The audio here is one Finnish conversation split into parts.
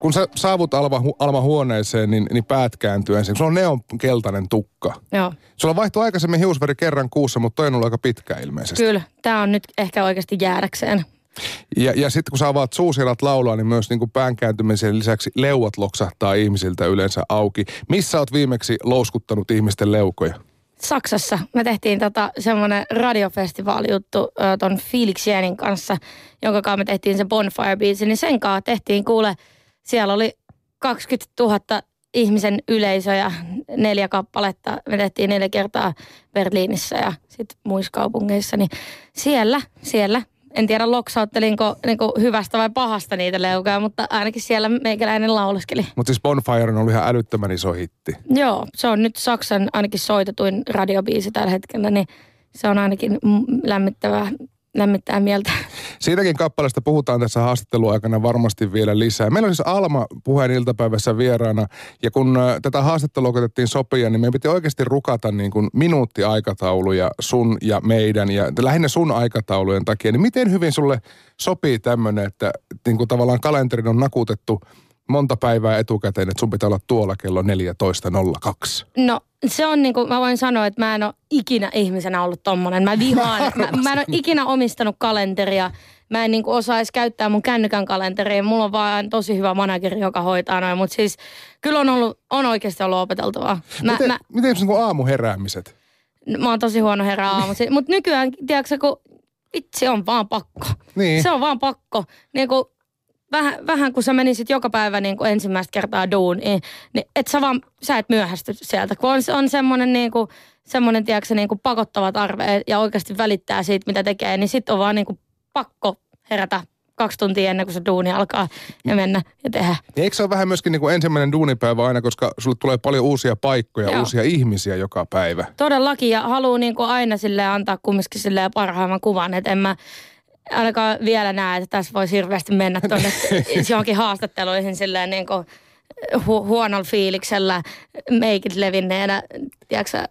kun sä saavut Alma, Alma huoneeseen, niin, niin päät kääntyy ensin. Sulla on neon keltainen tukka. Joo. Sulla vaihtui aikaisemmin hiusväri kerran kuussa, mutta toi on ollut aika pitkä ilmeisesti. Kyllä, tämä on nyt ehkä oikeasti jäädäkseen. Ja, ja sitten kun sä avaat suusirat laulaa, niin myös niin kuin pään kääntymisen lisäksi leuat loksahtaa ihmisiltä yleensä auki. Missä oot viimeksi louskuttanut ihmisten leukoja? Saksassa me tehtiin tota semmoinen radiofestivaalijuttu ton Felix Jänin kanssa, jonka kanssa me tehtiin se Bonfire-biisi, niin sen kanssa tehtiin kuule, siellä oli 20 000 ihmisen yleisö ja neljä kappaletta. Me tehtiin neljä kertaa Berliinissä ja sitten muissa kaupungeissa, niin siellä, siellä en tiedä loksauttelinko niin hyvästä vai pahasta niitä leukaa, mutta ainakin siellä meikäläinen lauleskeli. Mutta siis Bonfire on ollut ihan älyttömän iso hitti. Joo, se on nyt Saksan ainakin soitetuin radiobiisi tällä hetkellä, niin se on ainakin lämmittävää lämmittää mieltä. Siitäkin kappaleesta puhutaan tässä haastatteluaikana varmasti vielä lisää. Meillä on siis Alma puheen iltapäivässä vieraana, ja kun tätä haastattelua otettiin sopia, niin meidän piti oikeasti rukata niin kuin minuuttiaikatauluja sun ja meidän, ja lähinnä sun aikataulujen takia. Niin miten hyvin sulle sopii tämmöinen, että niin kuin tavallaan kalenterin on nakutettu monta päivää etukäteen, että sun pitää olla tuolla kello 14.02? No se on niin kuin, mä voin sanoa, että mä en ole ikinä ihmisenä ollut tommonen. Mä vihaan, mä, mä en ole ikinä omistanut kalenteria. Mä en niin kuin osaa edes käyttää mun kännykän kalenteria. Mulla on vaan tosi hyvä manageri, joka hoitaa noin. Mutta siis kyllä on, ollut, on oikeasti ollut opeteltavaa. Mä, miten, mä, miten niin aamuheräämiset? Mä oon tosi huono herää aamu. Mutta nykyään, tiedätkö, kun itse on vaan pakko. Niin. Se on vaan pakko. Niin kuin, vähän, vähän kun sä menisit joka päivä niin kuin ensimmäistä kertaa duuniin, niin et sä vaan, sä et myöhästy sieltä. Kun on, on semmoinen niin kuin, semmoinen, tiedätkö, niin kuin pakottava tarve ja oikeasti välittää siitä, mitä tekee, niin sitten on vaan niin kuin pakko herätä kaksi tuntia ennen kuin se duuni alkaa ja mennä ja tehdä. Niin eikö se ole vähän myöskin niin kuin ensimmäinen duunipäivä aina, koska sulle tulee paljon uusia paikkoja, Joo. uusia ihmisiä joka päivä? Todellakin ja haluaa niin kuin aina sille antaa kumminkin sille parhaimman kuvan, että en mä, ainakaan vielä näe, että tässä voisi hirveästi mennä tuonne johonkin haastatteluihin silleen niin kuin hu- huonolla fiiliksellä, meikit levinneenä, tiedätkö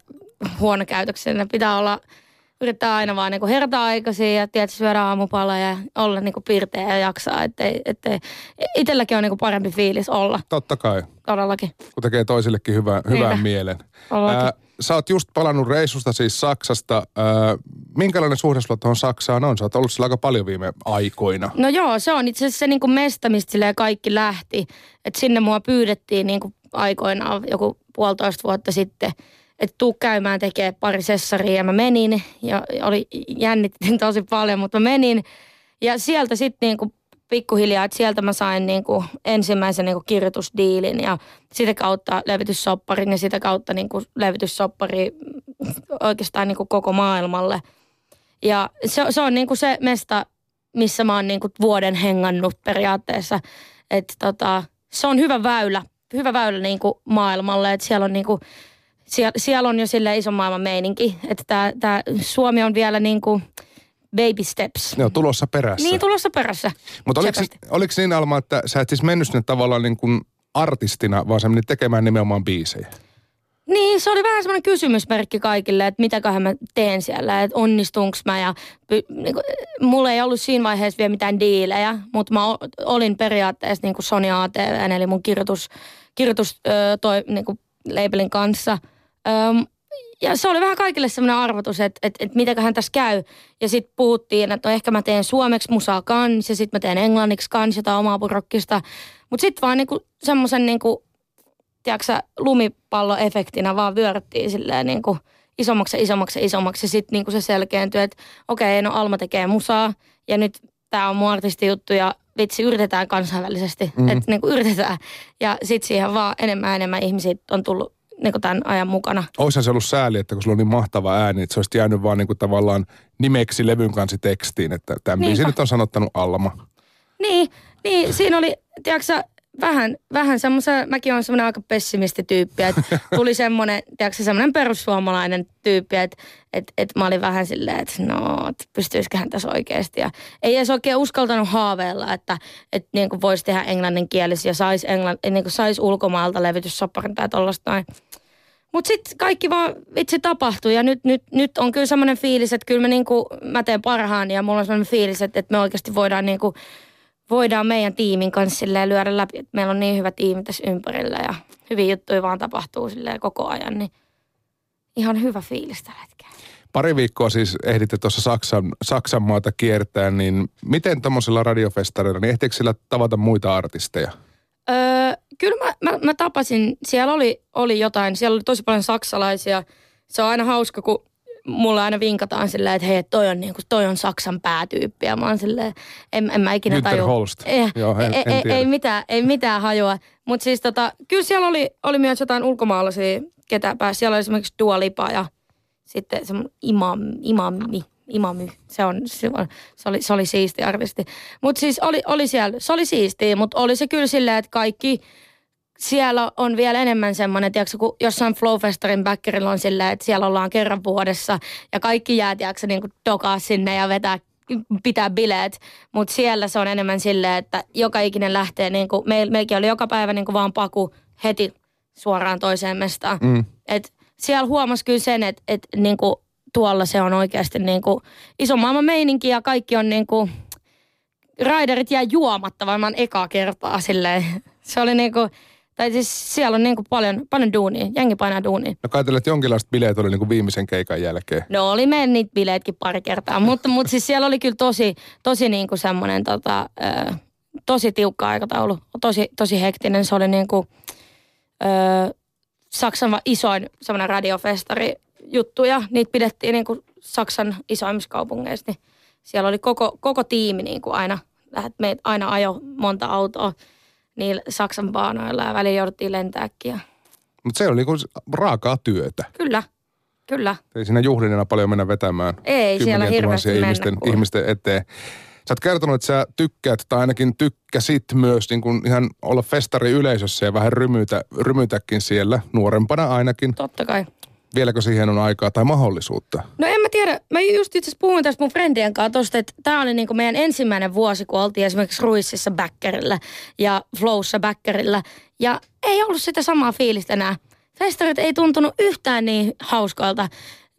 huonokäytöksenä. Pitää olla, yrittää aina vaan niin herätä aikaisin ja tietysti syödä aamupala ja olla niin pirteä ja jaksaa. Ettei, ettei, itselläkin on niin parempi fiilis olla. Totta kai. Todellakin. Kun tekee toisillekin hyvää, hyvän mielen. Ää, sä oot just palannut reissusta siis Saksasta. Minkälainen suhde sulla tuohon Saksaan on? Sä oot ollut sillä aika paljon viime aikoina. No joo, se on itse asiassa se niin kuin mesta, mistä kaikki lähti. Että sinne mua pyydettiin niin kuin aikoinaan joku puolitoista vuotta sitten, että tuu käymään tekee pari sessaria. Ja mä menin ja oli, jännittin tosi paljon, mutta mä menin. Ja sieltä sitten niin kuin pikkuhiljaa, että sieltä mä sain niin kuin ensimmäisen niin kuin kirjoitusdiilin ja sitä kautta levityssopparin ja sitä kautta niin kuin levityssopparin oikeastaan niin kuin koko maailmalle. Ja se, se on niin kuin se mesta, missä mä oon niin kuin vuoden hengannut periaatteessa. Että tota, se on hyvä väylä, hyvä väylä niin kuin maailmalle, että siellä on niin kuin, siellä, siellä on jo sille ison maailman meininki, että tää Suomi on vielä niin kuin – baby steps. Ne on tulossa perässä. Niin, tulossa perässä. Mutta oliko, oliko niin Alma, että sä et siis mennyt sinne tavallaan niin kuin artistina, vaan sä menit tekemään nimenomaan biisejä? Niin, se oli vähän semmoinen kysymysmerkki kaikille, että mitäköhän mä teen siellä, että onnistunko mä. Ja, niin kuin, mulla ei ollut siinä vaiheessa vielä mitään diilejä, mutta mä olin periaatteessa niin kuin Sony ATV, eli mun kirjoitus, kirjoitus toi, niin kuin labelin kanssa. Ja se oli vähän kaikille semmoinen arvotus, että, että, että mitäköhän tässä käy. Ja sitten puhuttiin, että no ehkä mä teen suomeksi musaa kans ja sitten mä teen englanniksi kans jotain omaa purokkista. Mutta sitten vaan niinku semmoisen niinku, tiedätkö lumipalloefektinä vaan vyöryttiin silleen niinku isommaksi ja isommaksi ja isommaksi. Ja sitten niinku se selkeentyi, että okei, no Alma tekee musaa ja nyt tämä on mun artistijuttu ja vitsi, yritetään kansainvälisesti. Mm-hmm. Että niinku yritetään. Ja sitten siihen vaan enemmän ja enemmän ihmisiä on tullut niin kuin tämän ajan mukana. Olisihan se ollut sääli, että kun sulla on niin mahtava ääni, että se olisi jäänyt vaan niin kuin tavallaan nimeksi levyn kanssa tekstiin, että tämän biisin nyt on sanottanut Alma. Niin, niin siinä oli, tiedätkö vähän, vähän semmoisen, mäkin olen semmoinen aika pessimistityyppi, että tuli semmoinen, tiedätkö semmoinen perussuomalainen tyyppi, että että että mä olin vähän silleen, että no, että pystyisiköhän tässä oikeasti. Ja ei edes oikein uskaltanut haaveilla, että että niin kuin voisi tehdä englanninkielisiä, saisi englann, niin kuin sais ulkomaalta levityssopparin tai tollaista noin. Mutta sitten kaikki vaan vitsi tapahtui ja nyt, nyt, nyt on kyllä semmoinen fiilis, että kyllä mä, niinku, mä teen parhaan ja mulla on semmoinen fiilis, että, että me oikeasti voidaan niinku, voidaan meidän tiimin kanssa lyödä läpi, että meillä on niin hyvä tiimi tässä ympärillä ja hyviä juttuja vaan tapahtuu koko ajan, niin ihan hyvä fiilis tällä hetkellä. Pari viikkoa siis ehditte tuossa Saksan, Saksan maata kiertää, niin miten tuommoisella radiofestarilla, niin ehtiikö sillä tavata muita artisteja? Öö, kyllä mä, mä, mä, tapasin, siellä oli, oli jotain, siellä oli tosi paljon saksalaisia. Se on aina hauska, kun mulla aina vinkataan silleen, että hei, toi on, niinku, toi on Saksan päätyyppi. Ja mä oon silleen, en, en mä ikinä tajua. Holst. Eh, Joo, en, ei, en ei, ei, mitään, ei mitään hajua. Mutta siis tota, kyllä siellä oli, oli myös jotain ulkomaalaisia, ketä pääsi. Siellä oli esimerkiksi Dua Lipa ja sitten semmoinen imam, imami, imamy. Se, on, se, on, se, oli, se oli siisti artisti. Mutta siis oli, oli siellä, se oli siistiä, mutta oli se kyllä silleen, että kaikki siellä on vielä enemmän semmoinen, tiedätkö, kun jossain Flowfestarin backerilla on silleen, että siellä ollaan kerran vuodessa ja kaikki jää, tiedätkö, niin kuin dokaa sinne ja vetää pitää bileet, mutta siellä se on enemmän silleen, että joka ikinen lähtee, niin kuin, meil, meilläkin oli joka päivä niin kuin vaan paku heti suoraan toiseen mestaan. Mm. Et siellä huomasi kyllä sen, että, että niin kuin, tuolla se on oikeasti niin kuin, iso maailman meininki ja kaikki on niin kuin, raiderit jää juomatta varmaan ekaa kertaa silleen. Se oli niin kuin, tai siis siellä on niin kuin paljon, paljon duunia, jengi painaa duunia. No kai teillä, että jonkinlaiset bileet oli niin kuin viimeisen keikan jälkeen. No oli meidän niitä bileetkin pari kertaa, mutta, mutta siis siellä oli kyllä tosi, tosi niin kuin semmoinen tota, ö, tosi tiukka aikataulu, tosi, tosi hektinen. Se oli niin kuin, ö, Saksan isoin semmoinen radiofestari juttuja. Niitä pidettiin niin kuin Saksan isoimmissa kaupungeissa. Niin siellä oli koko, koko tiimi niin kuin aina, lähet- meitä aina ajo monta autoa niillä Saksan baanoilla ja väliin jouduttiin lentääkin. Ja... Mutta se oli niin kuin raakaa työtä. Kyllä, kyllä. Ei siinä juhlinena paljon mennä vetämään. Ei siellä hirveästi mennä, ihmisten, kuule. ihmisten eteen. Sä oot kertonut, että sä tykkäät, tai ainakin tykkäsit myös niin kuin ihan olla festari yleisössä ja vähän rymytä, rymytäkin siellä, nuorempana ainakin. Totta kai. Vieläkö siihen on aikaa tai mahdollisuutta? No en mä tiedä. Mä just itse puhuin tästä mun friendien kanssa tosta, että tää oli niinku meidän ensimmäinen vuosi, kun oltiin esimerkiksi Ruississa Backerillä ja Flowssa Backerillä. Ja ei ollut sitä samaa fiilistä enää. Festarit ei tuntunut yhtään niin hauskoilta.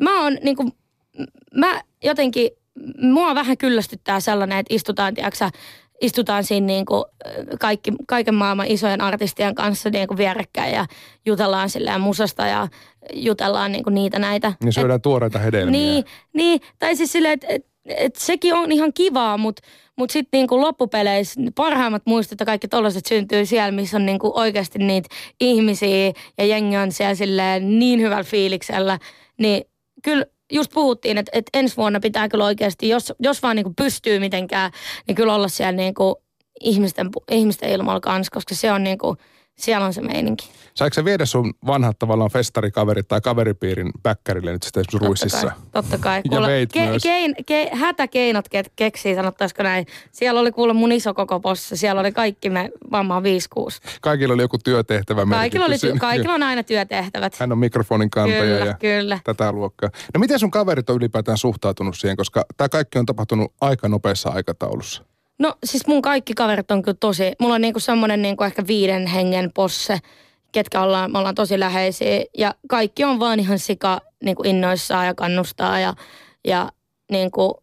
Mä oon niinku, mä jotenkin, mua vähän kyllästyttää sellainen, että istutaan, tiiäksä, istutaan siinä niin kuin kaikki, kaiken maailman isojen artistien kanssa niin kuin vierekkäin ja jutellaan silleen musasta ja jutellaan niin kuin niitä näitä. Niin syödään tuoreita hedelmiä. Niin, niin, tai siis silleen, että et, et sekin on ihan kivaa, mutta mut sitten niinku loppupeleissä parhaimmat muistot ja kaikki tollaiset syntyy siellä, missä on niinku oikeasti niitä ihmisiä ja jengi on siellä silleen niin hyvällä fiiliksellä. Niin kyllä just puhuttiin, että, että ensi vuonna pitää kyllä oikeasti, jos, jos vaan niinku pystyy mitenkään, niin kyllä olla siellä niinku ihmisten, ihmisten ilmalla kanssa, koska se on niinku, siellä on se meininki. Saiko sä viedä sun vanhat tavallaan festarikaverit tai kaveripiirin bäkkärille nyt sitten esimerkiksi Ruississa? Totta kai. Totta kai. Ja veit myös. kein, ke, hätäkeinot ke, keksii, sanottaisiko näin. Siellä oli kuule mun iso koko possa. Siellä oli kaikki me varmaan 5-6. Kaikilla oli joku työtehtävä Kaikilla, oli, ty- kaikilla on aina työtehtävät. Hän on mikrofonin kantaja Kyllä, ja kyllä. tätä luokkaa. No miten sun kaverit on ylipäätään suhtautunut siihen, koska tämä kaikki on tapahtunut aika nopeassa aikataulussa? No siis mun kaikki kaverit on kyllä tosi, mulla on niinku semmoinen niinku ehkä viiden hengen posse, ketkä ollaan, me ollaan tosi läheisiä. Ja kaikki on vaan ihan sika niinku innoissaan ja kannustaa ja, ja niinku,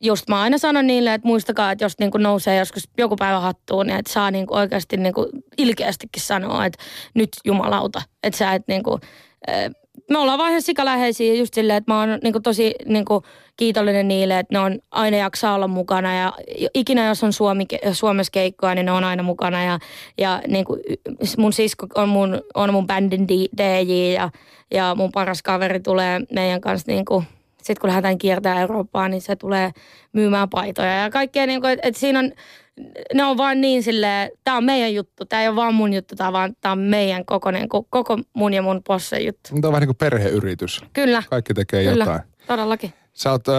just mä aina sanon niille, että muistakaa, että jos niinku nousee joskus joku päivä hattuun, niin että saa niinku oikeasti niinku ilkeästikin sanoa, että nyt jumalauta. Että sä et niinku, me ollaan vaan ihan sikaläheisiä just silleen, että mä oon niinku tosi niinku kiitollinen niille, että ne on aina jaksaa olla mukana. Ja ikinä jos on Suomi, Suomessa keikkoa, niin ne on aina mukana. Ja, ja niinku, mun sisko on mun, on mun bändin DJ ja, ja mun paras kaveri tulee meidän kanssa niinku, sitten kun lähdetään kiertämään Eurooppaa, niin se tulee myymään paitoja ja kaikkea, niin kuin, että, että siinä on, ne on vaan niin silleen, tämä on meidän juttu, tämä ei ole vaan mun juttu, tämä on, vaan, tää on meidän koko, niin kuin, koko mun ja mun possen juttu. Tämä on vähän niin kuin perheyritys. Kyllä, Kaikki tekee kyllä, jotain. todellakin. Sä oot äh,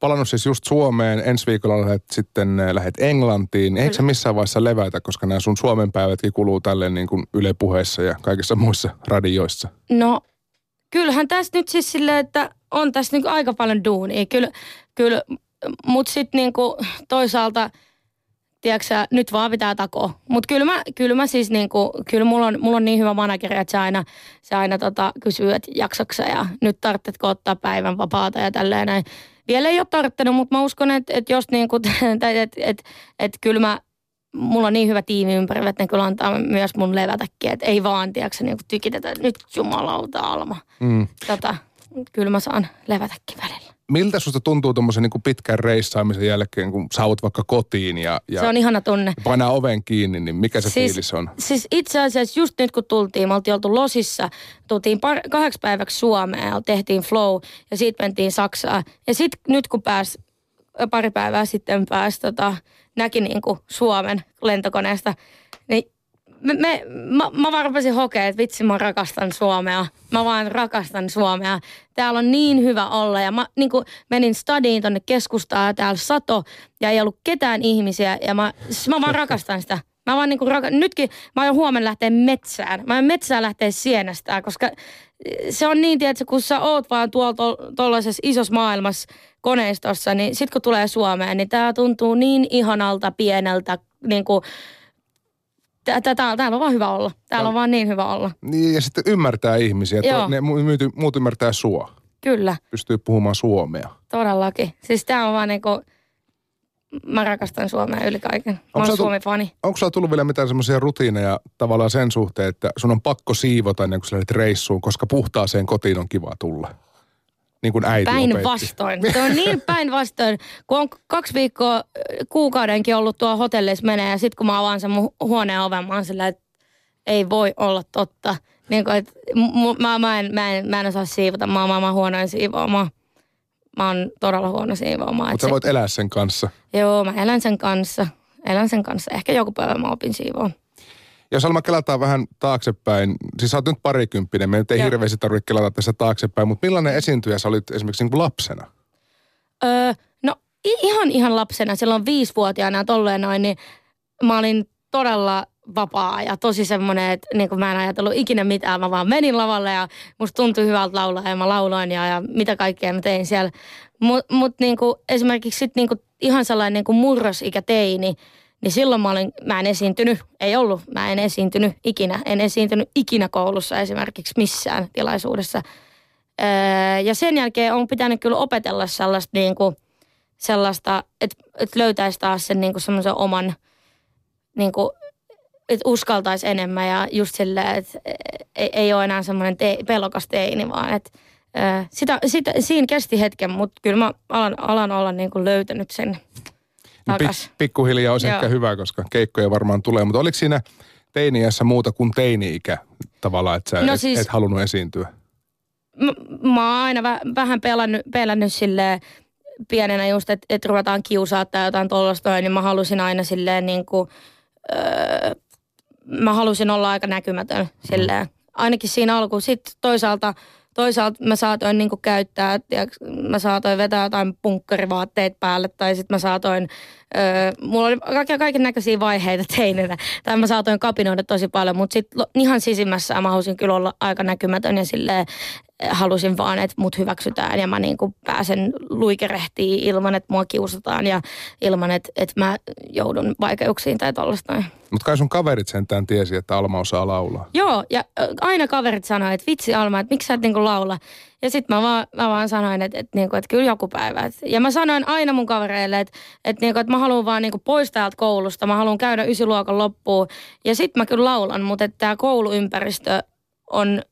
palannut siis just Suomeen, ensi viikolla lähet sitten äh, lähet Englantiin. Eikö sä missään vaiheessa levätä, koska nämä sun Suomen päivätkin kuluu tälleen niin kuin Yle Puheessa ja kaikissa muissa radioissa? No, kyllähän tässä nyt siis silleen, että on tässä niinku aika paljon duunia. Kyllä, kyllä mutta sitten niinku toisaalta, tiedätkö nyt vaan pitää takoa. Mutta kyllä mä, kyllä mä siis niinku, kyllä mulla on, mulla on niin hyvä manageri, että se aina, se aina tota, kysyy, että jaksaksa ja nyt tarvitsetko ottaa päivän vapaata ja tälleen näin. Vielä ei ole tarttunut, mutta mä uskon, että, että jos niinku, että, että, että kyllä mä mulla on niin hyvä tiimi ympärillä, että ne kyllä antaa myös mun levätäkin. Että ei vaan, tiedätkö, niin tykitetä, että nyt jumalauta Alma. Mm. Tota, kyllä mä saan levätäkin välillä. Miltä susta tuntuu tuommoisen niin pitkän reissaamisen jälkeen, kun saavut vaikka kotiin ja, ja se on ihana tunne. painaa oven kiinni, niin mikä se siis, fiilis on? Siis itse asiassa just nyt kun tultiin, me oltiin oltu Losissa, tultiin par, kahdeksi päiväksi Suomeen tehtiin flow ja siitä mentiin Saksaan. Ja sitten nyt kun pääs pari päivää sitten pääs tota, näki niin kuin Suomen lentokoneesta, niin me, me, mä, mä vaan rupesin hokea, että vitsi mä rakastan Suomea. Mä vaan rakastan Suomea. Täällä on niin hyvä olla. Ja mä niin menin stadiin tonne keskustaan ja täällä sato ja ei ollut ketään ihmisiä. Ja mä, mä vaan rakastan sitä. Mä vaan niin raka- Nytkin mä aion huomenna lähteä metsään. Mä aion metsään lähteä sienestään, koska se on niin, että kun sä oot vaan tuolla tuollaisessa isossa maailmassa koneistossa, niin sit kun tulee Suomeen, niin tää tuntuu niin ihanalta, pieneltä, niin kuin täällä, on vaan hyvä olla. Täällä on vaan niin hyvä olla. Niin, ja sitten ymmärtää ihmisiä. Että ne muut, muut ymmärtää sua. Kyllä. Pystyy puhumaan suomea. Todellakin. Siis tää on vaan niinku, mä rakastan Suomea yli kaiken. Mä oon Suomi-fani. Onko sulla tullut vielä mitään semmoisia rutiineja tavallaan sen suhteen, että sun on pakko siivota ennen kuin sä lähdet reissuun, koska puhtaaseen kotiin on kiva tulla? Niin kuin äiti Päinvastoin. Se on niin päinvastoin, kun on kaksi viikkoa kuukaudenkin ollut tuo hotellissa menee ja sitten kun mä avaan sen mun huoneen oven, mä oon sillä, että ei voi olla totta. Niin kuin, että mä, mä, en, mä, en, mä en osaa siivota, mä oon maailman huonoin siivoamaan. Mä oon todella huono siivoamaan. Mutta sä voit elää sen kanssa. Joo, mä elän sen kanssa. Elän sen kanssa. Ehkä joku päivä mä opin siivoa. Jos Alma kelataan vähän taaksepäin, siis sä oot nyt parikymppinen, me nyt ei Joo. hirveästi tarvitse kelata tässä taaksepäin, mutta millainen esiintyjä sä olit esimerkiksi niin kuin lapsena? Öö, no ihan ihan lapsena, silloin viisivuotiaana tolleen noin, niin mä olin todella vapaa ja tosi semmoinen, että niin mä en ajatellut ikinä mitään. Mä vaan menin lavalle ja musta tuntui hyvältä laulaa ja mä lauloin ja, ja mitä kaikkea mä tein siellä. Mutta mut niin esimerkiksi sit niin ihan sellainen niin murrosikä teini, niin silloin mä, olin, mä en esiintynyt, ei ollut, mä en esiintynyt ikinä. En esiintynyt ikinä koulussa esimerkiksi missään tilaisuudessa. Öö, ja sen jälkeen on pitänyt kyllä opetella sellaista, niin kuin, sellaista että, että löytäisi taas sen niin kuin semmoisen oman, niin kuin, että uskaltaisi enemmän ja just silleen, että ei, ei ole enää semmoinen te, pelokas teini, vaan että öö, sitä, sitä, siinä kesti hetken, mutta kyllä mä alan, alan olla niin kuin löytänyt sen. Pik, pikkuhiljaa olisi ehkä hyvä, koska keikkoja varmaan tulee. Mutta oliko siinä teiniässä muuta kuin teini-ikä tavallaan, että sä no et, siis, et halunnut esiintyä? M- mä oon aina väh, vähän pelännyt, pelännyt silleen pienenä just, että et ruvetaan kiusaa tai jotain tuollaista, niin mä halusin aina silleen niin kuin, öö, mä halusin olla aika näkymätön silleen. Mm. Ainakin siinä alkuun. Sitten toisaalta toisaalta mä saatoin niinku käyttää, tiiäks, mä saatoin vetää jotain punkkarivaatteet päälle tai sitten mä saatoin, öö, mulla oli kaiken, kaiken näköisiä vaiheita teinenä. Tai mä saatoin kapinoida tosi paljon, mutta sitten ihan sisimmässä mä halusin kyllä olla aika näkymätön ja silleen halusin vaan, että mut hyväksytään ja mä niin kuin pääsen luikerehtiin ilman, että mua kiusataan ja ilman, että, että mä joudun vaikeuksiin tai tollaista Mutta kai sun kaverit sentään tiesi, että Alma osaa laulaa. Joo, ja aina kaverit sanoivat, että vitsi Alma, että miksi sä et niinku laula. Ja sitten mä vaan, mä vaan sanoin, että, että, niinku, että kyllä joku päivä. Ja mä sanoin aina mun kavereille, että, että, niinku, että mä haluan vaan niinku pois täältä koulusta. Mä haluan käydä ysiluokan loppuun. Ja sitten mä kyllä laulan, mutta tämä kouluympäristö on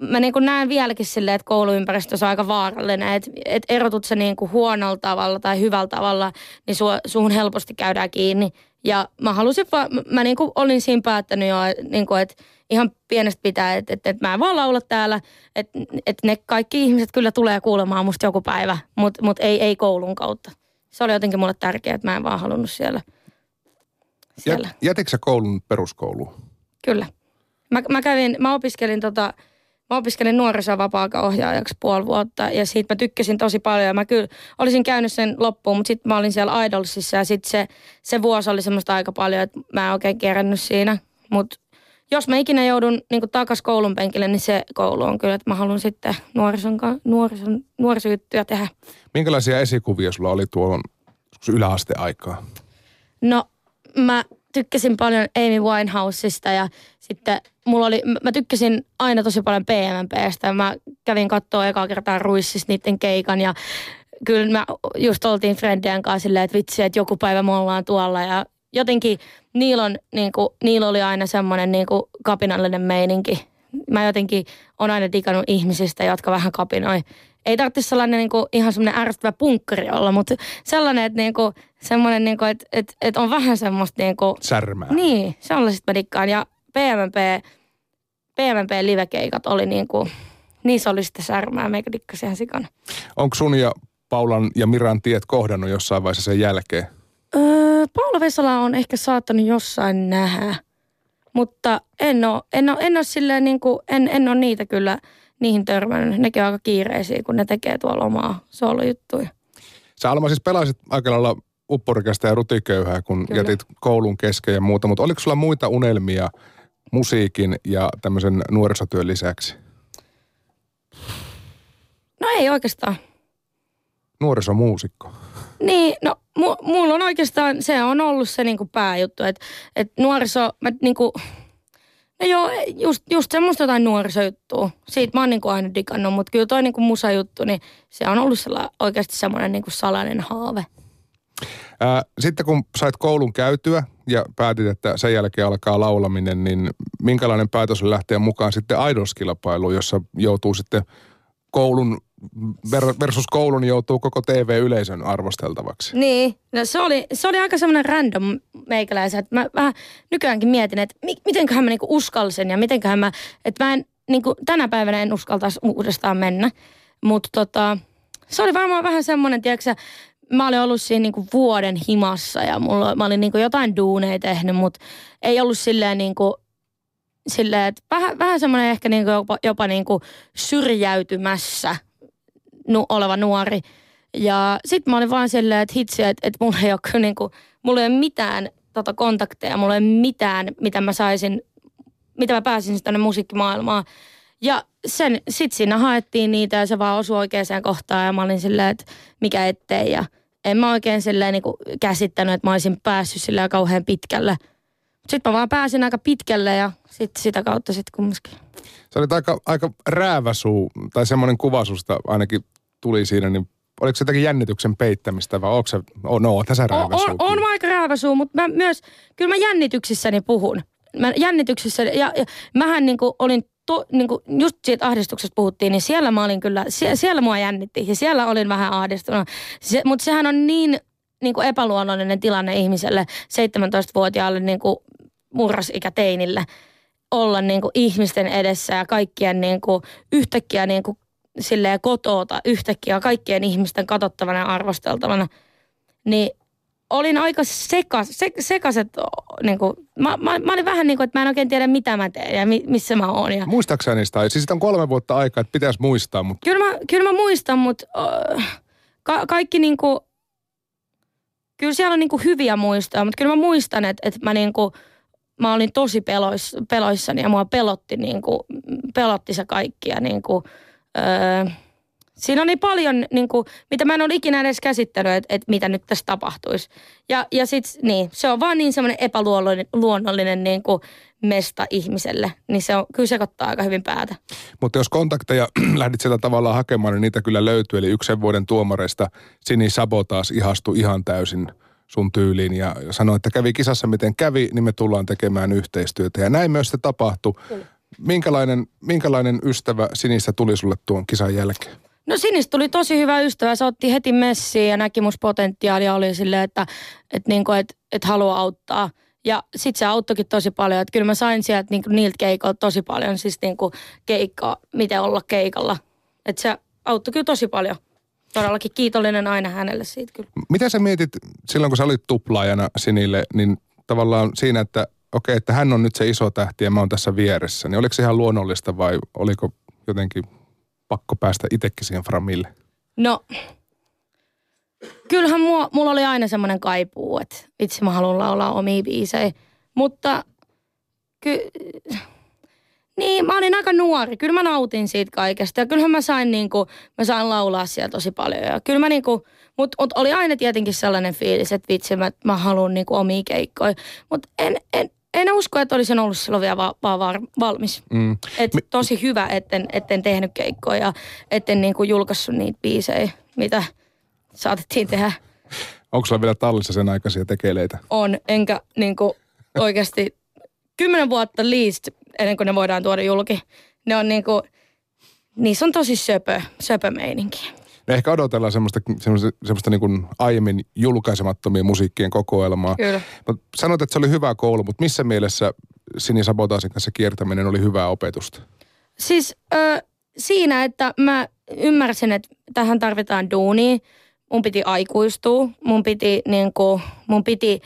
mä niin kuin näen vieläkin silleen, että kouluympäristö on aika vaarallinen. Että et erotut se niin kuin huonolla tavalla tai hyvällä tavalla, niin su, suhun helposti käydään kiinni. Ja mä halusin vaan, mä niin kuin olin siinä päättänyt jo, niin kuin, että ihan pienestä pitää, että, että, että mä en vaan laula täällä. Että, että ne kaikki ihmiset kyllä tulee kuulemaan musta joku päivä, mutta mut ei, ei koulun kautta. Se oli jotenkin mulle tärkeää, että mä en vaan halunnut siellä. siellä. Jätitkö koulun peruskouluun? Kyllä. Mä, mä kävin, mä opiskelin tota, Mä opiskelin nuorisovapaa-ohjaajaksi puoli vuotta ja siitä mä tykkäsin tosi paljon. Ja mä kyllä olisin käynyt sen loppuun, mutta sitten mä olin siellä Idolsissa ja sitten se, se vuosi oli semmoista aika paljon, että mä en oikein kerännyt siinä. Mutta jos mä ikinä joudun niin takas koulun penkille, niin se koulu on kyllä, että mä haluan sitten nuorison, nuorison, nuorisojuttuja tehdä. Minkälaisia esikuvia sulla oli tuohon yläasteaikaa? No mä tykkäsin paljon Amy Winehouseista ja sitten mulla oli, mä tykkäsin aina tosi paljon PMPstä. Mä kävin katsoa ekaa kertaa Ruississa niiden keikan ja kyllä mä just oltiin Frendien kanssa silleen, että vitsi, että joku päivä me ollaan tuolla ja jotenkin niillä, on, niin kuin, niillä oli aina semmoinen niin kuin kapinallinen meininki. Mä jotenkin on aina digannut ihmisistä, jotka vähän kapinoi. Ei tarvitse sellainen niin kuin, ihan semmoinen ärsyttävä punkkari olla, mutta sellainen, että niin kuin, semmoinen, niin kuin, että, että, että on vähän semmoista... Niin kuin, Särmää. Niin, sellaisista mä dikkaan. Ja PMP, PMP-livekeikat oli niin kuin, niissä oli sitten särmää, meikä dikkasi ihan sikana. Onko sun ja Paulan ja Miran tiet kohdannut jossain vaiheessa sen jälkeen? Öö, Paula Vesala on ehkä saattanut jossain nähdä, mutta en ole, en ole, en ole silleen niin kuin, en, en ole niitä kyllä niihin törmännyt. Nekin on aika kiireisiä, kun ne tekee tuolla omaa soolojuttuja. Sä Alma siis pelasit aika lailla upporikästä ja rutiköyhää, kun Kyllä. jätit koulun kesken ja muuta, mutta oliko sulla muita unelmia musiikin ja tämmöisen nuorisotyön lisäksi? No ei oikeastaan. Nuorisomuusikko. Niin, no mu, mulla on oikeastaan, se on ollut se niinku pääjuttu, että et nuoriso, mä niinku, no joo, just, just semmoista jotain nuorisojuttua. Siitä mä oon niinku aina digannut, mutta kyllä toi niinku musajuttu, niin se on ollut sella, oikeasti semmoinen niinku salainen haave. Ää, sitten kun sait koulun käytyä ja päätit, että sen jälkeen alkaa laulaminen, niin minkälainen päätös lähteä mukaan sitten Idols-kilpailuun, jossa joutuu sitten koulun versus koulun joutuu koko TV-yleisön arvosteltavaksi. Niin, no se oli, se oli aika semmoinen random meikäläisen, että mä vähän nykyäänkin mietin, että mi, mitenköhän mä niinku uskalsin ja mitenköhän mä, että mä en niinku, tänä päivänä en uskaltaisi uudestaan mennä. Mutta tota, se oli varmaan vähän semmoinen, tiedätkö mä olin ollut siinä niinku vuoden himassa ja mulla, mä olin niinku jotain duuneja tehnyt, mutta ei ollut silleen niinku, silleen, että vähän, vähän semmoinen ehkä niinku jopa, jopa niinku syrjäytymässä nu, oleva nuori. Ja sitten mä olin vaan silleen, että hitsi, että, että mulla ei ole kyllä niinku, mulla ei ole mitään tota kontakteja, mulla ei ole mitään, mitä mä saisin, mitä mä pääsin tänne musiikkimaailmaan. Ja sen, sit siinä haettiin niitä ja se vaan osui oikeaan kohtaan ja mä olin silleen, että mikä ettei. Ja en mä oikein silleen niin käsittänyt, että mä olisin päässyt silleen kauhean pitkälle. Sitten mä vaan pääsin aika pitkälle ja sit sitä kautta sitten kumminkin. Se oli aika, aika rääväsuu, tai semmoinen kuva susta ainakin tuli siinä, niin oliko se jotakin jännityksen peittämistä vai onko se, oh, no tässä rääväsuu? On, on, on aika rääväsuu, mutta mä myös, kyllä mä jännityksissäni puhun. Mä jännityksissä, ja, ja mähän niin olin to, niin kuin just siitä ahdistuksesta puhuttiin, niin siellä mä olin kyllä, sie, siellä mua jännitti ja siellä olin vähän ahdistunut. Se, mutta sehän on niin, niin kuin epäluonnollinen tilanne ihmiselle, 17-vuotiaalle niin kuin murrosikäteinille, olla niin kuin ihmisten edessä ja kaikkien niin kuin yhtäkkiä niin kuin silleen kotota yhtäkkiä kaikkien ihmisten katsottavana ja arvosteltavana. Niin olin aika sekas, se, sekaset, niin kuin, mä, mä, mä, olin vähän niin kuin, että mä en oikein tiedä mitä mä teen ja mi, missä mä oon. Ja... Muistaakseni niistä? Siis on kolme vuotta aikaa, että pitäisi muistaa. Mutta... Kyllä, mä, kyllä mä muistan, mutta uh, ka, kaikki niin kuin, kyllä siellä on niin kuin hyviä muistoja, mutta kyllä mä muistan, että, että mä niin kuin, mä olin tosi pelois, peloissani ja mua pelotti, niin kuin, pelotti se kaikki ja niin kuin, öö, Siinä oli paljon, niin kuin, mitä mä en ole ikinä edes käsittänyt, että, että mitä nyt tässä tapahtuisi. Ja, ja sitten niin, se on vaan niin semmoinen epäluonnollinen niin kuin mesta ihmiselle, niin se on, kyllä sekoittaa aika hyvin päätä. Mutta jos kontakteja lähdit sieltä tavallaan hakemaan, niin niitä kyllä löytyy. Eli yksi vuoden tuomareista Sini Sabo taas ihastui ihan täysin sun tyyliin ja sanoi, että kävi kisassa miten kävi, niin me tullaan tekemään yhteistyötä. Ja näin myös se tapahtui. Minkälainen, minkälainen ystävä Sinistä tuli sulle tuon kisan jälkeen? No Sinistä tuli tosi hyvä ystävä. Se otti heti messiin ja näki musta potentiaalia. Oli silleen, että, että, niinku, että, että haluaa auttaa. Ja sitten se auttoikin tosi paljon. Että kyllä mä sain sieltä niinku, niiltä keikoilta tosi paljon. Siis niinku, keikkaa, miten olla keikalla. Että se auttoi kyllä tosi paljon. Todellakin kiitollinen aina hänelle siitä kyllä. Mitä sä mietit silloin, kun sä olit tuplaajana Sinille, niin tavallaan siinä, että okei, että hän on nyt se iso tähti ja mä oon tässä vieressä. Niin oliko se ihan luonnollista vai oliko jotenkin pakko päästä itsekin siihen framille? No, kyllähän mua, mulla oli aina semmoinen kaipuu, että itse mä haluan laulaa omia biisejä. Mutta ky, niin, mä olin aika nuori. Kyllä mä nautin siitä kaikesta. Ja kyllähän mä sain, niinku, mä sain laulaa siellä tosi paljon. Ja kyllä mä niinku, mutta mut oli aina tietenkin sellainen fiilis, että vitsi, mä, mä haluan niinku omia keikkoja. Mutta en, en, en usko, että olisin ollut silloin vielä va- var- valmis. Mm. Et tosi hyvä, etten, etten tehnyt keikkoja ja etten niinku julkaissut niitä biisejä, mitä saatettiin tehdä. Onko sulla vielä tallissa sen aikaisia tekeleitä? On, enkä niinku oikeasti kymmenen vuotta least ennen kuin ne voidaan tuoda julki. Ne on niinku, niissä on tosi söpö, söpö meininki. No ehkä odotellaan semmoista, semmoista, semmoista niin kuin aiemmin julkaisemattomia musiikkien kokoelmaa. Kyllä. Mut sanoit, että se oli hyvä koulu, mutta missä mielessä Sini Sabotaasin kanssa kiertäminen oli hyvää opetusta? Siis ö, siinä, että mä ymmärsin, että tähän tarvitaan duunia. Mun piti aikuistua, mun piti niinku, mun piti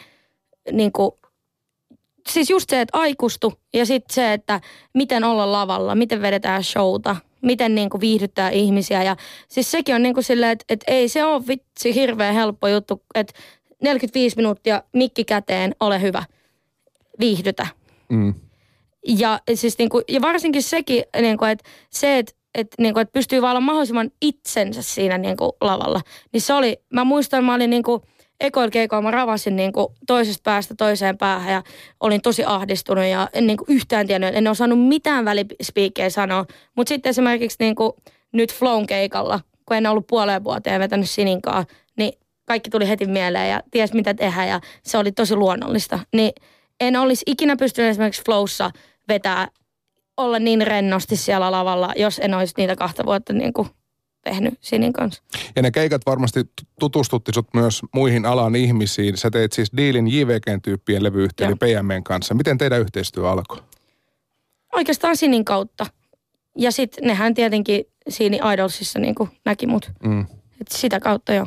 niinku, siis just se, että aikuistu ja sitten se, että miten olla lavalla, miten vedetään showta, miten niinku viihdyttää ihmisiä. Ja siis sekin on niinku silleen, että, että ei se ole vitsi hirveän helppo juttu, että 45 minuuttia mikki käteen, ole hyvä, viihdytä. Mm. Ja, siis niinku, ja varsinkin sekin, niinku, että se, että et, niinku, et pystyy vaan olla mahdollisimman itsensä siinä niinku, lavalla. Niin se oli, mä muistan, mä olin niinku, ekoilla keikoilla mä ravasin niinku, toisesta päästä toiseen päähän ja olin tosi ahdistunut ja en niinku, yhtään tiennyt, en osannut mitään välispiikkejä sanoa. Mutta sitten esimerkiksi niinku, nyt Flown keikalla, kun en ollut puoleen vuoteen vetänyt Sininkaa, niin kaikki tuli heti mieleen ja ties mitä tehdä ja se oli tosi luonnollista. Niin en olisi ikinä pystynyt esimerkiksi Flowssa vetää, olla niin rennosti siellä lavalla, jos en olisi niitä kahta vuotta niin kuin tehnyt Sinin kanssa. Ja ne keikat varmasti tutustutti sut myös muihin alan ihmisiin. Sä teit siis diilin JVG-tyyppien levyyhtiö, eli PMN kanssa. Miten teidän yhteistyö alkoi? Oikeastaan Sinin kautta. Ja sitten nehän tietenkin siinä Idolsissa niin näki mut. Mm. Et sitä kautta jo.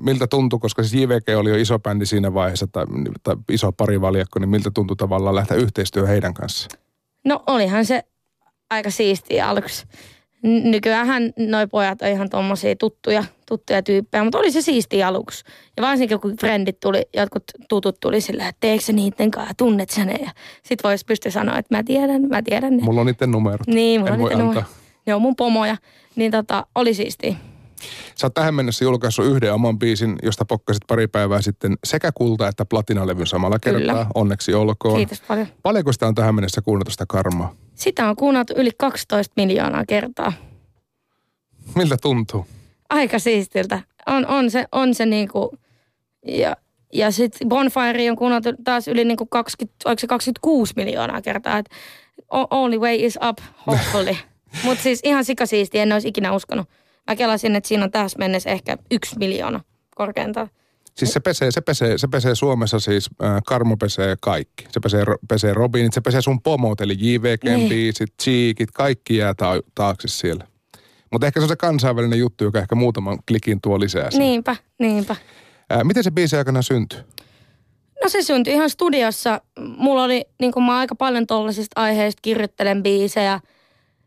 Miltä tuntui, koska siis JVG oli jo iso bändi siinä vaiheessa, tai, tai iso parivaljakko, niin miltä tuntui tavallaan lähteä yhteistyöhön heidän kanssa? No olihan se aika siistiä aluksi. Nykyään noi pojat on ihan tommosia tuttuja, tuttuja tyyppejä, mutta oli se siistiä aluksi. Ja varsinkin kun frendit tuli, jotkut tutut tuli sillä, että teekö niiden kanssa, tunnet sä ne? Ja sit vois pystyä sanoa, että mä tiedän, mä tiedän ne. Mulla on niiden numerot. Niin, mulla en on voi niiden antaa. numerot. Ne on mun pomoja. Niin tota, oli siistiä. Sä oot tähän mennessä julkaissut yhden oman biisin, josta pokkasit pari päivää sitten sekä kulta- että platinalevyn samalla kertaa. Kyllä. Onneksi olkoon. Kiitos paljon. Paljonko sitä on tähän mennessä kuunneltu sitä karmaa? Sitä on kuunneltu yli 12 miljoonaa kertaa. Miltä tuntuu? Aika siistiltä. On, on se, on se niinku, ja, ja sitten Bonfire on kuunneltu taas yli niinku 20, oliko se 26 miljoonaa kertaa. Et only way is up, hopefully. Mutta siis ihan sikasiisti, en olisi ikinä uskonut. Mä kelasin, että siinä on tässä mennessä ehkä yksi miljoona korkeintaan. Siis se pesee, se pesee, se pesee Suomessa siis, äh, Karmo pesee kaikki. Se pesee, pesee Robinit, se pesee sun pomot, eli JVGn Niin. biisit, Cheekit, kaikki jää ta- taakse siellä. Mutta ehkä se on se kansainvälinen juttu, joka ehkä muutaman klikin tuo lisää. siihen. Niinpä, niinpä. Äh, miten se biisi aikana syntyi? No se syntyi ihan studiossa. Mulla oli, niin kuin mä aika paljon tollasista aiheista kirjoittelen biisejä.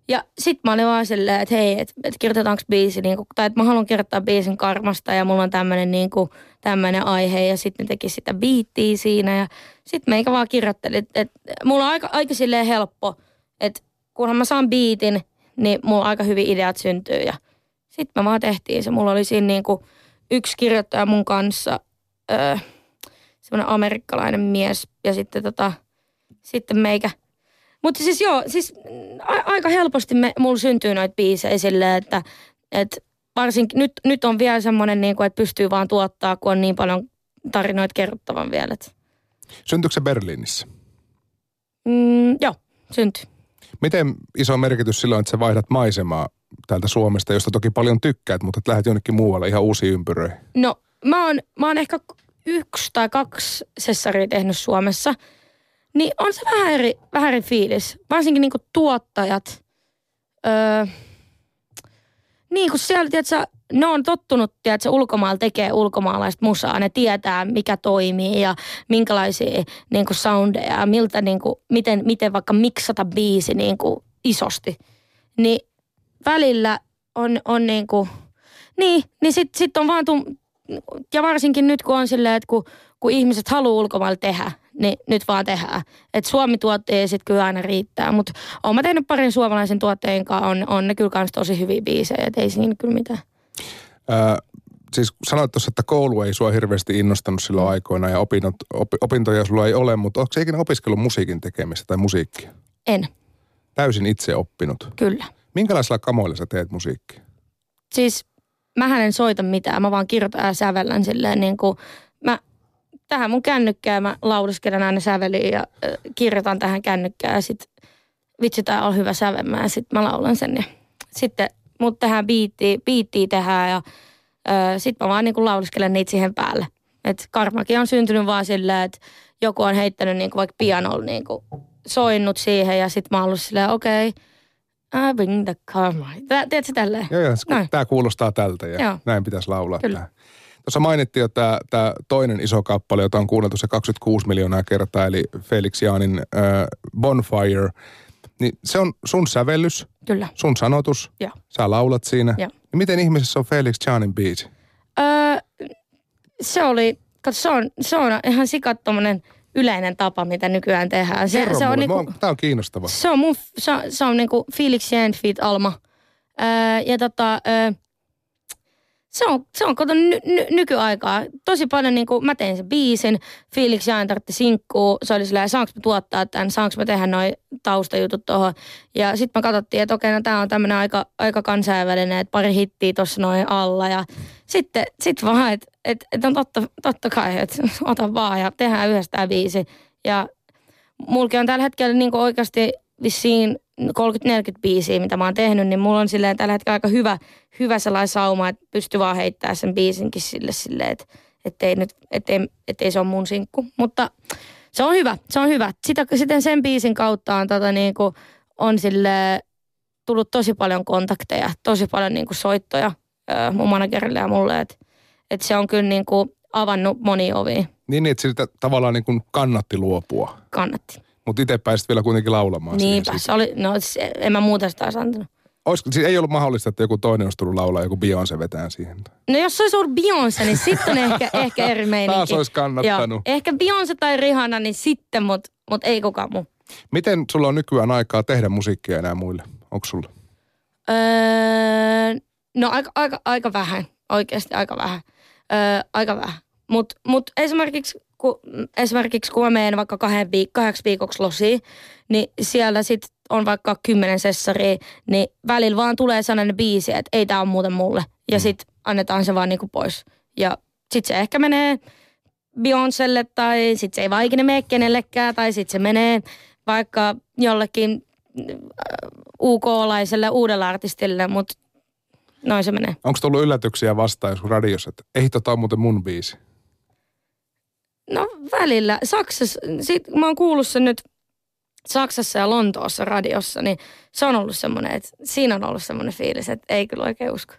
Ja sit mä olin vaan silleen, että hei, että et kirjoitetaanko biisi, niin kuin, tai että mä haluan kirjoittaa biisin karmasta ja mulla on tämmönen, niin kuin, tämmönen aihe. Ja sitten ne teki sitä biittiä siinä ja sit meikä vaan kirjoitteli. että et, mulla on aika, aika silleen helppo, että kunhan mä saan biitin, niin mulla aika hyvin ideat syntyy. Ja sit mä vaan tehtiin se. Mulla oli siinä niin kuin yksi kirjoittaja mun kanssa, öö, semmoinen amerikkalainen mies ja sitten tota, sitten meikä. Mutta siis joo, siis a- aika helposti me, mulla syntyy noita biisejä silleen, että et varsinkin nyt, nyt on vielä semmoinen, niin että pystyy vaan tuottaa, kun on niin paljon tarinoita kerrottavan vielä. Et, Syntyykö se Berliinissä? mm, joo, syntyy. Miten iso merkitys silloin, että sä vaihdat maisemaa täältä Suomesta, josta toki paljon tykkäät, mutta lähdet jonnekin muualle ihan uusiin ympyröihin? No, mä oon, mä oon ehkä yksi tai kaksi sessaria tehnyt Suomessa. Niin on se vähän eri, vähän eri fiilis. Varsinkin niinku tuottajat. Öö, niin kuin siellä, tiedätkö, ne on tottunut, tiedätkö, ulkomailla tekee ulkomaalaista musaa. Ne tietää, mikä toimii ja minkälaisia niin kuin soundeja ja miltä, niin kuin, miten, miten vaikka miksata biisi niin kuin isosti. Niin välillä on, on niin kuin, niin, niin sitten sit on vaan, tum, ja varsinkin nyt kun on silleen, että kun, kun ihmiset haluaa ulkomailla tehdä, niin nyt vaan tehdään. Että Suomi-tuotteja sitten kyllä aina riittää, mutta oon mä tehnyt parin suomalaisen tuotteen kanssa, on, on ne kyllä kans tosi hyviä biisejä, ei siinä kyllä mitään. Ää, siis sanoit tuossa, että koulu ei sua hirveästi innostanut silloin aikoina ja opinnot, op, opintoja sulla ei ole, mutta onko se ikinä opiskellut musiikin tekemistä tai musiikkia? En, Täysin itse oppinut. kyllä. Minkälaisilla kamoilla sä teet musiikkia? Siis mä en soita mitään, mä vaan kirjoitan ja sävellän silleen niin kuin, mä tähän mun kännykkään mä lauluskelen aina säveliin ja äh, kirjoitan tähän kännykkään ja sit vitsi tää on hyvä sävelmä ja sit mä laulan sen ja sitten mut tähän biittiin, biittiin tehdään ja äh, sit mä vaan niinku lauluskelen niitä siihen päälle. Et karmakin on syntynyt vaan silleen, että joku on heittänyt niinku vaikka pianolla niinku soinnut siihen ja sit mä oon ollut silleen okei, okay, I bring the karma. Tiedätkö tälleen? Joo, joo, tämä kuulostaa tältä ja joo. näin pitäisi laulaa. Kyllä. Tää. Tuossa mainittiin jo tämä, tämä toinen iso kappale, jota on kuunneltu se 26 miljoonaa kertaa, eli Felix Jaanin äh, Bonfire. Niin se on sun sävellys, Kyllä. sun sanotus, ja. sä laulat siinä. Ja. Niin miten ihmisessä on Felix Jaanin biisi? Öö, se oli, katso, se on, se on ihan sikat yleinen tapa, mitä nykyään tehdään. Se, se on niinku, Tämä on kiinnostava. Se on mun, se, se on niinku Felix feat Alma. Öö, ja tota, öö, se on, se on kato ny, ny, nykyaikaa. Tosi paljon niin kuin, mä tein sen biisin, Felix Jaan tartti sinkkuu. Se oli silleen, saanko mä tuottaa tämän, saanko mä tehdä noin taustajutut tuohon. Ja sitten mä katsottiin, että okei, no tää on tämmönen aika, aika kansainvälinen, että pari hittiä tuossa noin alla. Ja sitten sit vaan, että et, et on totta, totta kai, että ota vaan ja tehdään yhdessä tämä biisi. Ja mulki on tällä hetkellä niin oikeasti vissiin 30-40 biisiä, mitä mä oon tehnyt, niin mulla on silleen tällä hetkellä aika hyvä, hyvä sellainen sauma, että pystyy vaan heittämään sen biisinkin sille silleen, että ettei, nyt, ettei, ettei se ole mun sinkku. Mutta se on hyvä, se on hyvä. Sitä, sitten sen biisin kautta on, tota, niin kuin, on sille tullut tosi paljon kontakteja, tosi paljon niin kuin soittoja äh, mun managerille ja mulle, että et se on kyllä niin kuin avannut moni ovi. Niin, että siltä tavallaan niin kuin kannatti luopua. Kannatti. Mutta itse pääsit vielä kuitenkin laulamaan Niinpä, se oli, no se, en mä muuta sitä olisi antanut. Olisiko, siis ei ollut mahdollista, että joku toinen olisi tullut laulaa, joku Beyoncé vetään siihen? No jos se olisi ollut Beyoncé, niin sitten ehkä, ehkä eri meininki. Taas olisi kannattanut. Joo, ehkä Beyoncé tai Rihanna, niin sitten, mutta mut ei kukaan muu. Miten sulla on nykyään aikaa tehdä musiikkia enää muille? Onko sulla? Öö, no aika, aika, aika vähän, oikeasti aika vähän. Öö, aika vähän. Mutta mut esimerkiksi kun, esimerkiksi kun mä menen vaikka kahden viik- kahdeksi viikoksi losiin, niin siellä sitten on vaikka kymmenen sessaria, niin välillä vaan tulee sellainen biisi, että ei tämä ole muuten mulle. Ja mm. sitten annetaan se vaan niinku pois. Ja sitten se ehkä menee Beyoncelle tai sitten se ei vaan ikinä mene kenellekään tai sitten se menee vaikka jollekin äh, UK-laiselle uudelle artistille, mutta noin se menee. Onko tullut yllätyksiä vastaan joskus radiossa, että ei tota ole muuten mun biisi? Välillä. Saksassa, sit, mä oon kuullut sen nyt Saksassa ja Lontoossa radiossa, niin se on ollut semmoinen, että siinä on ollut semmoinen fiilis, että ei kyllä oikein usko.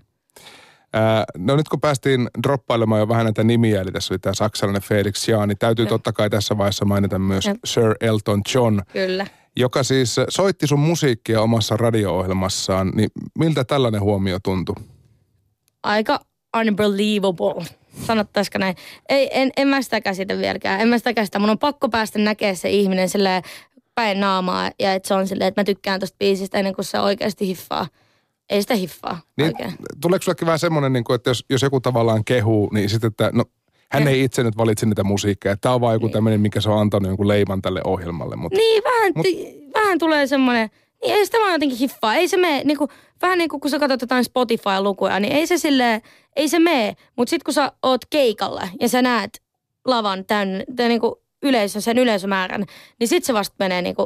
Ää, no nyt kun päästiin droppailemaan jo vähän näitä nimiä, eli tässä oli tämä saksalainen Felix Jaan, niin täytyy Kyllä. totta kai tässä vaiheessa mainita myös ja. Sir Elton John. Kyllä. Joka siis soitti sun musiikkia omassa radio-ohjelmassaan, niin miltä tällainen huomio tuntui? Aika unbelievable sanottaisiko näin. Ei, en, en mä sitä käsitä vieläkään. En mä sitä käsitä. Mun on pakko päästä näkemään se ihminen silleen päin naamaa ja että se on silleen, että mä tykkään tosta biisistä ennen kuin se oikeasti hiffaa. Ei sitä hiffaa niin, oikein. Tuleeko sullekin vähän semmoinen, niin kuin, että jos, jos joku tavallaan kehuu, niin sitten, että no hän ja. ei itse nyt valitse niitä musiikkia. Tämä on vaan joku niin. tämmöinen, mikä se on antanut jonkun leiman tälle ohjelmalle. Mutta, niin, vähän, mut, t- vähän tulee semmoinen, niin ei sitä vaan jotenkin hiffaa. Ei se mene, niin kuin, vähän niin kuin kun sä katsot jotain Spotify-lukuja, niin ei se sille ei se mene. Mutta sitten kun sä oot keikalla ja sä näet lavan tämän, tämän niin kuin yleisö, sen yleisömäärän, niin sitten se vasta menee niin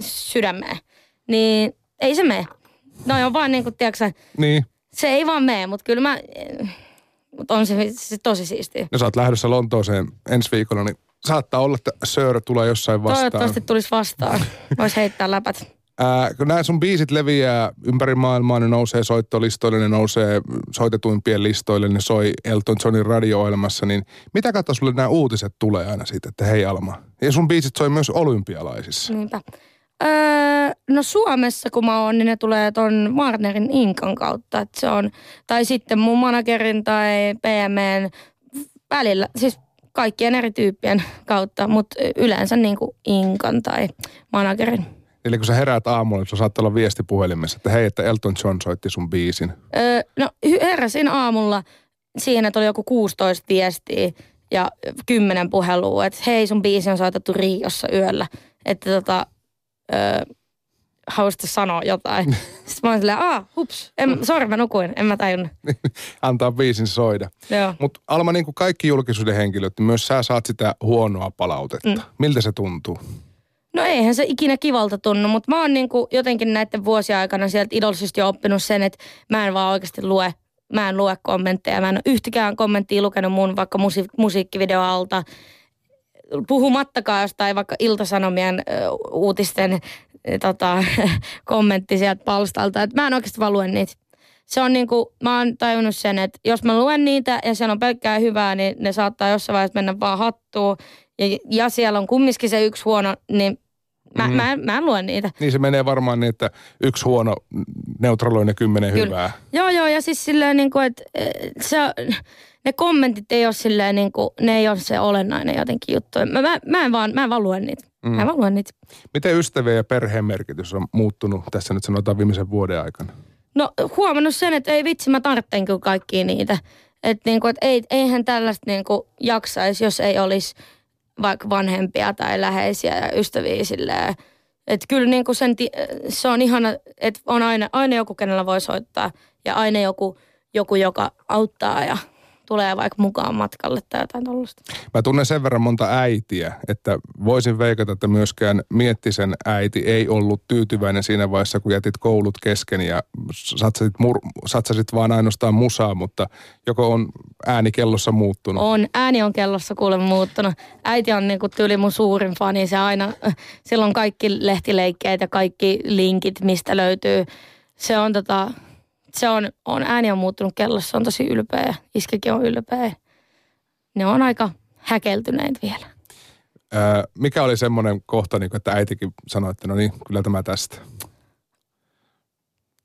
sydämeen. Niin ei se mene. No on vaan niin kuin, tiedätkö, niin. se ei vaan mene, mutta kyllä mä, mutta on se, se tosi siistiä. No sä oot lähdössä Lontooseen ensi viikolla, niin saattaa olla, että Sir tulee jossain vastaan. Toivottavasti tulisi vastaan. Voisi heittää läpät. Kun nämä sun biisit leviää ympäri maailmaa, ne nousee soittolistoille, ne nousee soitetuimpien listoille, ne soi Elton Johnin radio-ohjelmassa, niin mitä kautta sulle nämä uutiset tulee aina siitä, että hei Alma? Ja sun biisit soi myös olympialaisissa. Niinpä. Öö, no Suomessa kun mä oon, niin ne tulee ton Warnerin Inkan kautta. Että se on, tai sitten mun managerin tai PMn välillä, siis kaikkien eri tyyppien kautta, mutta yleensä niin kuin Inkan tai managerin. Eli kun sä heräät aamulla, niin saattaa olla viesti puhelimessa, että hei, että Elton John soitti sun biisin. Öö, no heräsin aamulla, siinä tuli joku 16 viestiä ja 10 puhelua, että hei sun biisi on soitettu Riossa yöllä. Että tota, öö, hausta sanoa jotain. Sitten mä oon silleen, aah, hups, en, sorry mä nukuin, en mä tajunnut. Antaa biisin soida. Mutta Alma, niin kuin kaikki julkisuuden henkilöt, niin myös sä saat sitä huonoa palautetta. Mm. Miltä se tuntuu? No eihän se ikinä kivalta tunnu, mutta mä oon niinku jotenkin näiden vuosien aikana sieltä idollisista jo oppinut sen, että mä en vaan oikeasti lue, mä en lue kommentteja. Mä en ole yhtäkään kommenttia lukenut mun vaikka musi- musiikkivideo alta. Puhumattakaan jostain vaikka Iltasanomien ö, uutisten tota, kommentti sieltä palstalta. Et mä en oikeasti vaan lue niitä. Se on niinku, mä oon tajunnut sen, että jos mä luen niitä ja siellä on pelkkää hyvää, niin ne saattaa jossain vaiheessa mennä vaan hattuun. Ja, ja siellä on kumminkin se yksi huono, niin mä, mm. mä, mä en lue niitä. Niin se menee varmaan niin, että yksi huono neutraloi ne kymmenen Kyllä. hyvää. Joo, joo, ja siis silleen niin kuin, että eh, se, ne kommentit ei ole silleen niin kuin, ne ei ole se olennainen jotenkin juttu. Mä, mä, mä, en, vaan, mä en vaan lue niitä. Mm. Mä en vaan lue niitä. Miten ystävien ja perheen merkitys on muuttunut tässä nyt sanotaan viimeisen vuoden aikana? No huomannut sen, että ei vitsi, mä tarvitsen kyllä kaikkia niitä. Että niinku, et ei, eihän tällaista niinku jaksaisi, jos ei olisi vaikka vanhempia tai läheisiä ja ystäviä silleen. Että kyllä niinku sen, ti- se on ihana, että on aina, aina joku, kenellä voi soittaa ja aina joku, joku, joka auttaa ja tulee vaikka mukaan matkalle tai jotain tuollaista. Mä tunnen sen verran monta äitiä, että voisin veikata, että myöskään Miettisen äiti ei ollut tyytyväinen siinä vaiheessa, kun jätit koulut kesken ja satsasit, mur- satsasit vaan ainoastaan musaa, mutta joko on ääni kellossa muuttunut? On, ääni on kellossa kuule muuttunut. Äiti on niinku tyyli mun suurin fani. Se aina, silloin kaikki lehtileikkeet ja kaikki linkit, mistä löytyy. Se on tota, se on, on, ääni on muuttunut kellossa, on tosi ylpeä. Iskekin on ylpeä. Ne on aika häkeltyneet vielä. Öö, mikä oli semmoinen kohta, niin kun, että äitikin sanoi, että no niin, kyllä tämä tästä.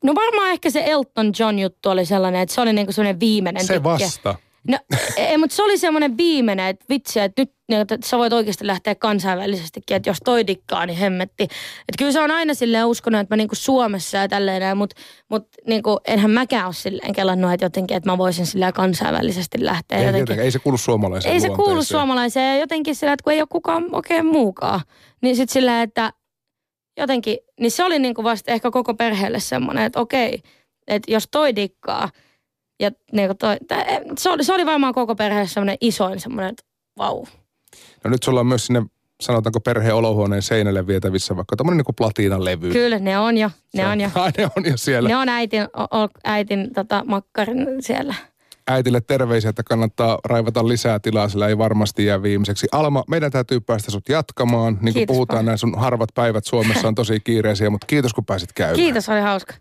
No varmaan ehkä se Elton John juttu oli sellainen, että se oli niinku sellainen viimeinen Se tikki. vasta. No ei, mutta se oli semmoinen viimeinen, että vitsi, että nyt niin, että sä voit oikeasti lähteä kansainvälisestikin, että jos toi dikkaa, niin hemmetti. Että kyllä se on aina silleen uskonut, että mä niinku Suomessa ja tälleen, mutta mut niinku, enhän mäkään ole silleen kellannut, että jotenkin, että mä voisin silleen kansainvälisesti lähteä. Ei, jotenkin. ei se kuulu suomalaiseen Ei se kuulu suomalaiseen ja jotenkin sillä, että kun ei ole kukaan oikein muukaan. Niin sitten sillä, että jotenkin, niin se oli niinku vasta ehkä koko perheelle semmoinen, että okei, että jos toi dikkaa, ja niinku toi, tää, se, oli, se oli varmaan koko perheelle semmoinen isoin semmoinen, että vau. No nyt sulla on myös sinne, sanotaanko perheen olohuoneen seinälle vietävissä vaikka tämmöinen niin platiinan levy. Kyllä ne on jo, ne Se on jo. Ai, ne on jo siellä. Ne on äitin, o, o, äitin tota, makkarin siellä. Äitille terveisiä, että kannattaa raivata lisää tilaa, sillä ei varmasti jää viimeiseksi. Alma, meidän täytyy päästä sut jatkamaan. Niin kuin Kiitos puhutaan, paljon. nämä sun harvat päivät Suomessa on tosi kiireisiä, mutta kiitos kun pääsit käymään. Kiitos, oli hauska.